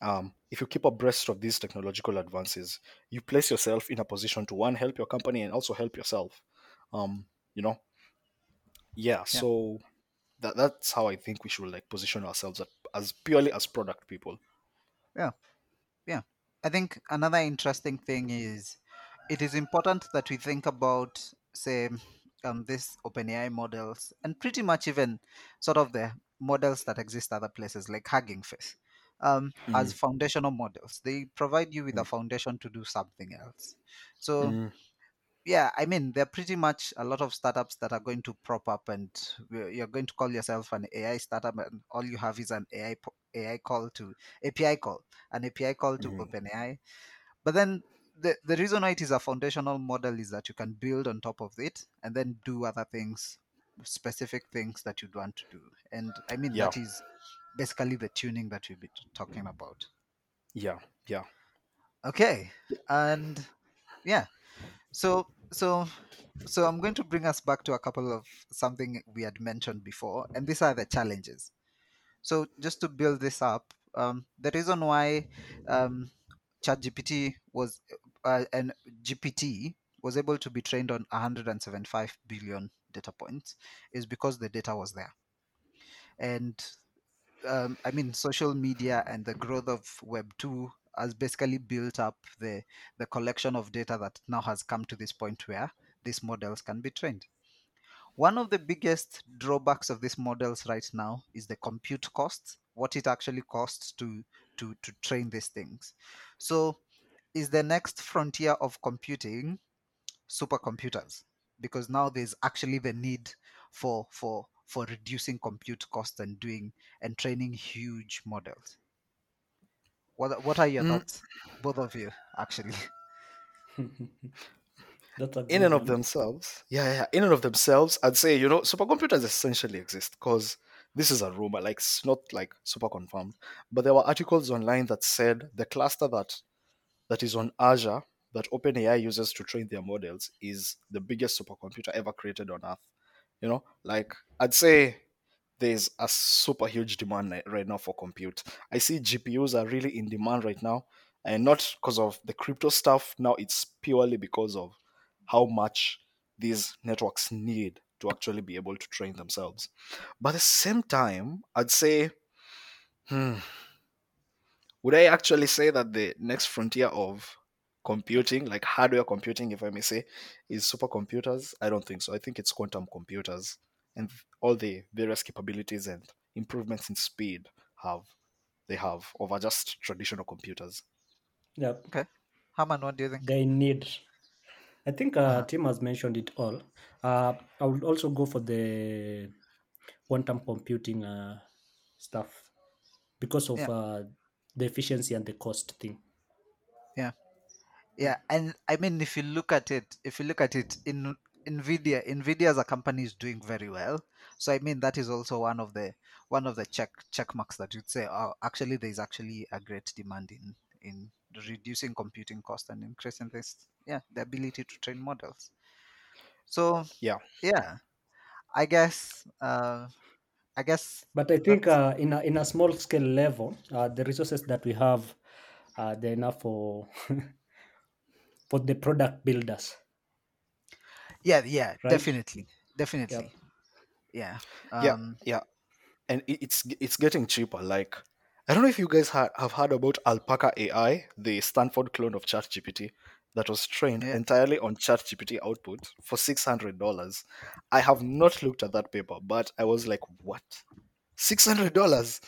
um, if you keep abreast of these technological advances, you place yourself in a position to one help your company and also help yourself. Um, you know, yeah. Yeah. So that that's how I think we should like position ourselves as purely as product people. Yeah. I think another interesting thing is it is important that we think about, say, um, these OpenAI models and pretty much even sort of the models that exist other places like Hugging Face um, as Mhm. foundational models. They provide you with a Mm. foundation to do something else. So, Mm, yeah, I mean, there are pretty much a lot of startups that are going to prop up, and you're going to call yourself an AI startup, and all you have is an AI AI call to API call, an API call to Mhm. OpenAI. But then the the reason why it is a foundational model is that you can build on top of it and then do other things, specific things that you'd want to do. And I mean, Yeah. that is basically the tuning that we'll be t- talking about. yeah, yeah. Okay, and yeah, so so so I'm going to bring us back to a couple of something we had mentioned before, and these are the challenges. So just to build this up, um, the reason why um, ChatGPT was uh, and GPT was able to be trained on 175 billion data points is because the data was there, and um, I mean, social media and the growth of Web two has basically built up the the collection of data that now has come to this point where these models can be trained. One of the biggest drawbacks of these models right now is the compute costs, what it actually costs to to to train these things. So, is the next frontier of computing supercomputers? Because now there's actually the need for for for reducing compute costs and doing and training huge models. What what are your Mm. thoughts, both of you, actually? In and of themselves, yeah, yeah, in and of themselves, I'd say you know supercomputers essentially exist because this is a rumor, like it's not like super confirmed. But there were articles online that said the cluster that that is on Azure that OpenAI uses to train their models is the biggest supercomputer ever created on Earth. You know, like I'd say there's a super huge demand right now for compute. I see GPUs are really in demand right now, and not because of the crypto stuff. Now it's purely because of how much these networks need to actually be able to train themselves. But at the same time, I'd say, hmm, would I actually say that the next frontier of computing, like hardware computing, if I may say, is supercomputers? I don't think so. I think it's quantum computers and all the various capabilities and improvements in speed have they have over just traditional computers. Yeah, Okay, Harman, what do you think? they need. I think uh, Uh-huh. Tim has mentioned it all. Uh, I would also go for the quantum computing uh, stuff because of Yeah. uh, the efficiency and the cost thing. Yeah, yeah, and I mean, if you look at it, if you look at it in Nvidia, Nvidia as a company is doing very well. So I mean, that is also one of the one of the check check marks that you'd say, oh, actually, there is actually a great demand in in reducing computing cost and increasing this, yeah, the ability to train models. So Yeah. yeah, I guess, uh, I guess But I think uh, in a in a small scale level, uh, the resources that we have, uh, they're enough for for the product builders, yeah, yeah, right? definitely, definitely, Yep. yeah. Yeah, Um, yeah. And it's it's getting cheaper. Like I don't know if you guys ha- have heard about Alpaca AI, the Stanford clone of ChatGPT that was trained yeah, entirely on ChatGPT output for six hundred dollars. I have not looked at that paper, but I was like, "What? Six hundred dollars?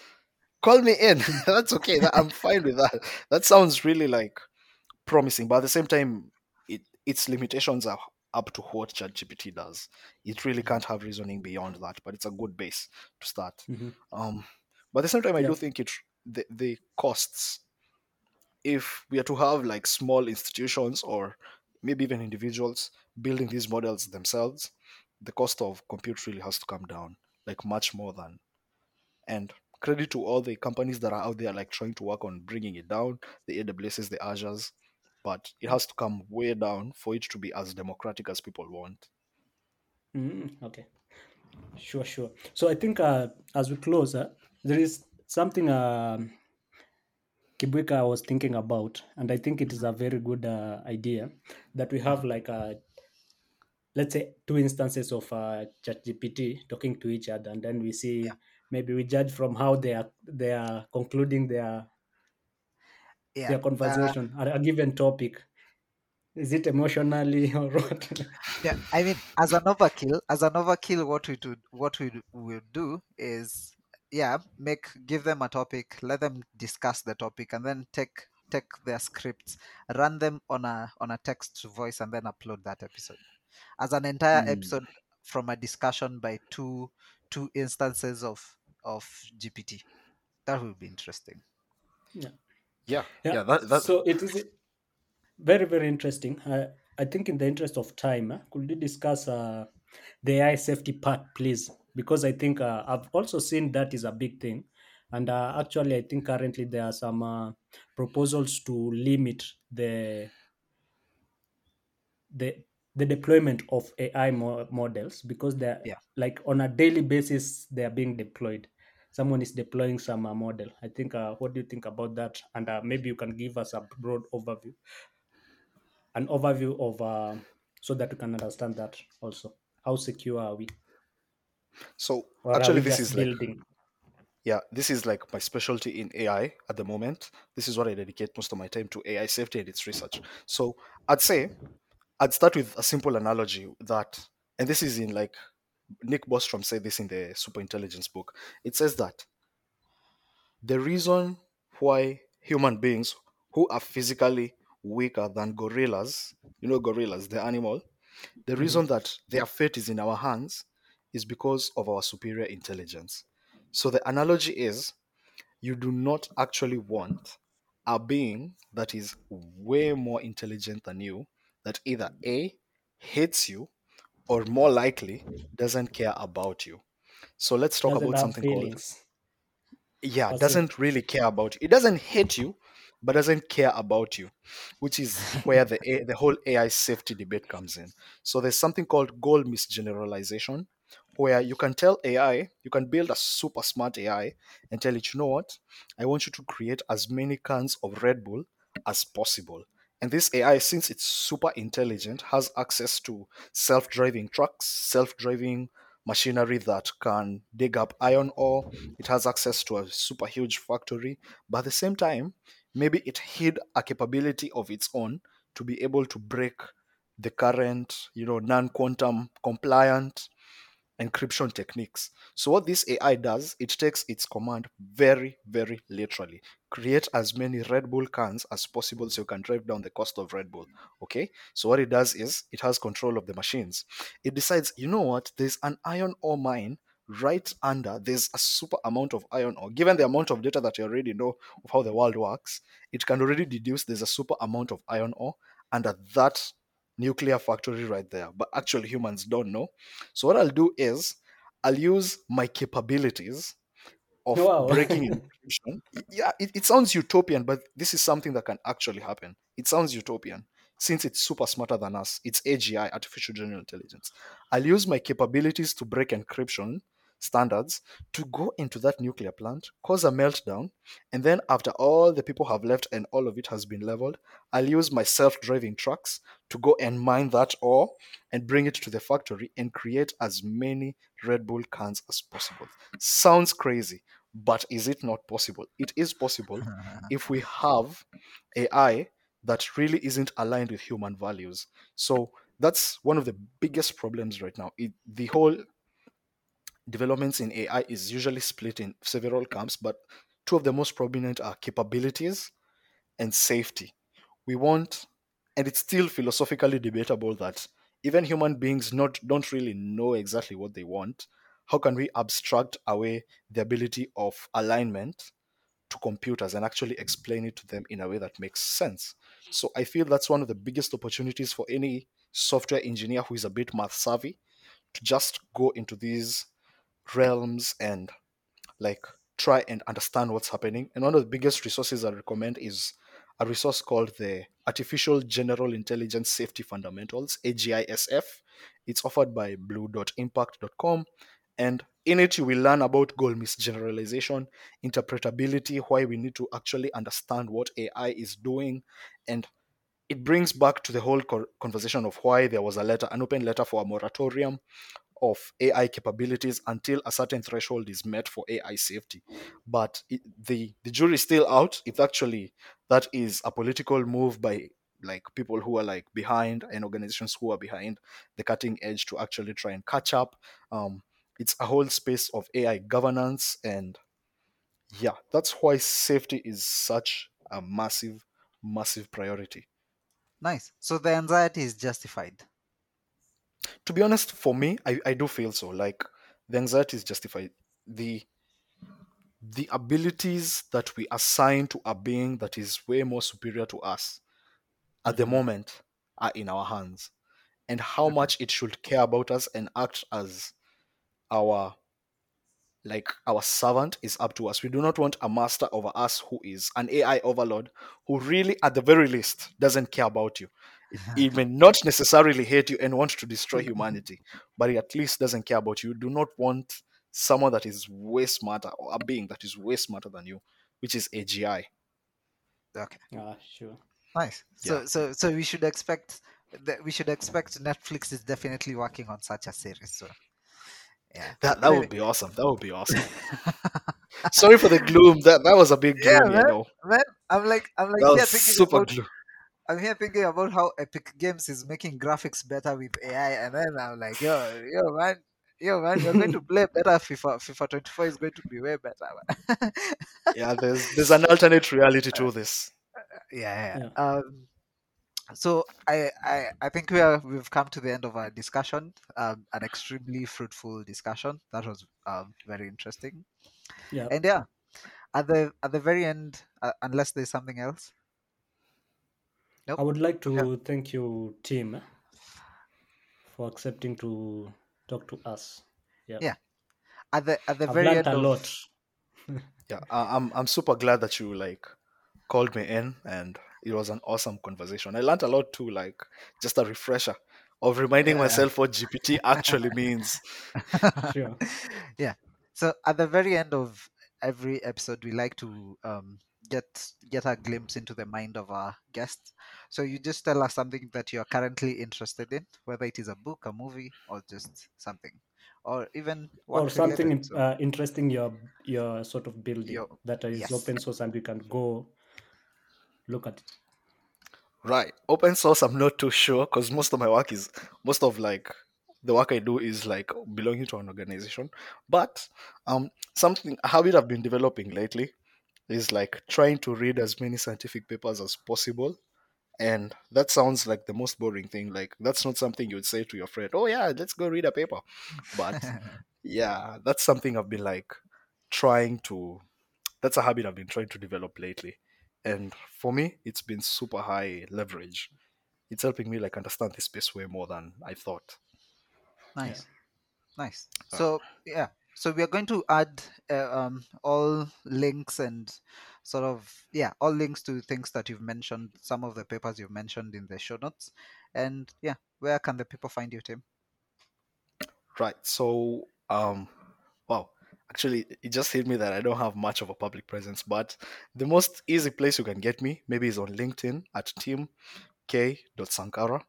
Call me in. That's okay. I'm fine with that. That sounds really like promising, but at the same time, it its limitations are up to what ChatGPT does. It really can't have reasoning beyond that, but it's a good base to start. Mhm. Um, but at the same time, I do think it the, the costs. If we are to have like small institutions or maybe even individuals building these models themselves, the cost of compute really has to come down, like much more than. And credit to all the companies that are out there, like trying to work on bringing it down, the AWSs, the Azures, but it has to come way down for it to be as democratic as people want. Mm, okay. Sure, sure. So I think uh, as we close, uh, there is something um, Kibuika was thinking about, and I think it is a very good uh, idea that we have like a let's say two instances of uh, ChatGPT talking to each other, and then we see Yeah. maybe we judge from how they are they are concluding their Yeah. their Uh, conversation at a given topic. Is it emotionally or what? yeah. I mean, as an overkill, as an overkill, what we do, what we will do is, yeah, make give them a topic, let them discuss the topic, and then take take their scripts, run them on a on a text to voice, and then upload that episode as an entire Hmm. episode from a discussion by two two instances of of GPT. That would be interesting. Yeah, Yeah. yeah. That that so it is very very interesting. I I think in the interest of time, uh, could you discuss uh, the AI safety part, please? Because I think uh, I've also seen that is a big thing, and uh, actually I think currently there are some uh, proposals to limit the the the deployment of AI mo- models because they're Yeah. like on a daily basis they are being deployed. Someone is deploying some uh, model. I think. Uh, what do you think about that? And uh, maybe you can give us a broad overview, an overview of uh, so that we can understand that also. How secure are we? So Or actually this is like building? yeah this is like my specialty in ai at the moment this is what i dedicate most of my time to ai safety and its research so i'd say i'd start with a simple analogy that and this is in like nick bostrom said this in the super intelligence book it says that the reason why human beings who are physically weaker than gorillas you know gorillas the animal the Mhm. reason that their fate is in our hands is because of our superior intelligence. So the analogy is you do not actually want a being that is way more intelligent than you, that either A, hates you, or more likely, doesn't care about you. So let's talk Doesn't about something called feelings. yeah Passive. doesn't really care about you it doesn't hate you but doesn't care about you which is where the the whole ai safety debate comes in so there's something called goal misgeneralization where you can tell ai you can build a super smart ai and tell it you know what? I want you to create as many cans of red bull as possible. And this ai since it's super intelligent has access to self-driving trucks self-driving machinery that can dig up iron ore. It has access to a super huge factory. But at the same time maybe it hid a capability of its own to be able to break the current you know non-quantum compliant encryption techniques. So what this ai does it takes its command very very literally. Create as many red bull cans as possible so you can drive down the cost of red bull okay? So what it does is it has control of the machines. It decides you know what? There's an iron ore mine right under there's a super amount of iron ore. Given the amount of data that you already know of how the world works it can already deduce there's a super amount of iron ore under that nuclear factory right there but actually humans don't know. So what i'll do is i'll use my capabilities of Wow. breaking encryption. Yeah it, it sounds utopian but this is something that can actually happen. It sounds utopian. Since it's super smarter than us it's agi artificial general intelligence. I'll use my capabilities to break encryption standards to go into that nuclear plant cause a meltdown and then after all the people have left and all of it has been leveled i'll use my self-driving trucks to go and mine that ore and bring it to the factory and create as many red bull cans as possible. Sounds crazy but is it not possible? It is possible if we have ai that really isn't aligned with human values. So that's one of the biggest problems right now. It, the whole developments in ai is usually split in several camps but two of the most prominent are capabilities and safety. We want and it's still philosophically debatable that even human beings not don't really know exactly what they want how can we abstract away the ability of alignment to computers and actually explain it to them in a way that makes sense? So i feel that's one of the biggest opportunities for any software engineer who is a bit math savvy to just go into these realms and like try and understand what's happening. And one of the biggest resources I recommend is a resource called the Artificial General Intelligence Safety Fundamentals, AGISF. It's offered by blue.impact.com And in it, you will learn about goal misgeneralization, interpretability, why we need to actually understand what AI is doing, and it brings back to the whole co- conversation of why there was a letter, an open letter for a moratorium of AI capabilities until a certain threshold is met for AI safety. But it, the the jury is still out. If actually that is a political move by like people who are like behind and organizations who are behind the cutting edge to actually try and catch up. Um, it's a whole space of AI governance, and yeah, that's why safety is such a massive, massive priority. Nice. So the anxiety is justified. To be honest, for me, I, I do feel so. Like the anxiety is justified. The the abilities that we assign to a being that is way more superior to us at the Mhm. moment are in our hands. And how much it should care about us and act as our like our servant is up to us. We do not want a master over us who is an AI overlord who really at the very least doesn't care about you. He may not necessarily hate you and want to destroy humanity, but he at least doesn't care about you. You do not want someone that is way smarter or a being that is way smarter than you, which is AGI. Okay. Ah, sure. Nice. So Yeah. so so we should expect that we should expect Netflix is definitely working on such a series. So yeah. That that would be awesome. That would be awesome. Sorry for the gloom. That that was a big Yeah, gloom, you man. know. Man, I'm like I'm like That here was thinking super about gloom. I'm here thinking about how Epic Games is making graphics better with AI, and then I'm like, yo, yo, man, yo, man, you're going to play better FIFA. FIFA 24 is going to be way better. Yeah, there's there's an alternate reality to this. yeah, yeah. Yeah. Um, so I, I, I think we are we've come to the end of our discussion. Um, an extremely fruitful discussion. That was um very interesting. Yeah. And yeah, at the at the very end, uh, unless there's something else. I would like to Yeah. thank you, Tim, for accepting to talk to us. Yeah. Yeah, At the at the I've very learned end a of lot. Yeah, I- I'm I'm super glad that you like called me in and it was an awesome conversation. I learned a lot too, like just a refresher of reminding Yeah. myself what GPT actually means. Sure. yeah. So at the very end of every episode, we like to um, get get a glimpse into the mind of our guests. So you just tell us something that you are currently interested in, whether it is a book, a movie, or just something, or even or something related. So, uh, interesting you're you're sort of building Your- that is yes. open source and we can go look at it. Right. Open source, I'm not too sure because most of my work is most of like the work I do is like belonging to an organization. But um something a habit I've been developing lately is like trying to read as many scientific papers as possible. And that sounds like the most boring thing. Like that's not something you would say to your friend, Oh yeah, let's go read a paper. But yeah, that's something I've been like trying to that's a habit I've been trying to develop lately. And for me, it's been super high leverage. It's helping me like understand this space way more than I thought. nice, nice. Uh, So yeah. So we are going to add uh, um, all links and sort of yeah, all links to things that you've mentioned, some of the papers you've mentioned in the show notes, and yeah, where can the people find you, Tim? Right. So um wow. Actually it just hit me that I don't have much of a public presence, but the most easy place you can get me maybe is on LinkedIn at tim team k.sankara.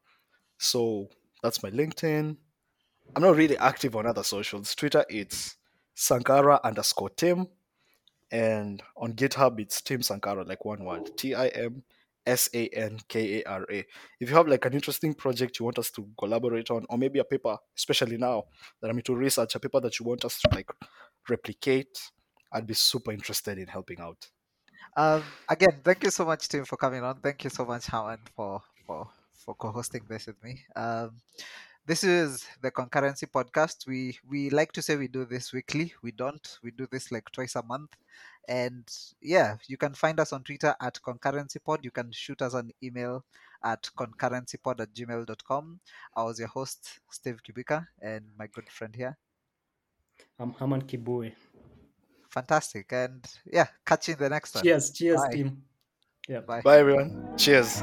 So that's my LinkedIn. I'm not really active on other socials. Twitter it's Sankara underscore Tim. And on GitHub it's Tim Sankara, like one word. T I M S A N K A R A. If you have like an interesting project you want us to collaborate on, or maybe a paper, especially now that I'm into research, a paper that you want us to like replicate, I'd be super interested in helping out. Um, again, thank you so much, Tim, for coming on. Thank you so much, Howard, for for for co-hosting this with me. Um, this is the concurrency podcast. We we like to say we do this weekly. We don't. We do this like twice a month. And yeah, you can find us on Twitter at concurrencypod. You can shoot us an email at concurrencypod at gmail.com. I was your host, Steve Kibuika, and my good friend here. I'm Harman Kibue. Fantastic. And yeah, catch you in the next one. Cheers, cheers, Bye. team. Yeah. Bye. Bye everyone. Cheers.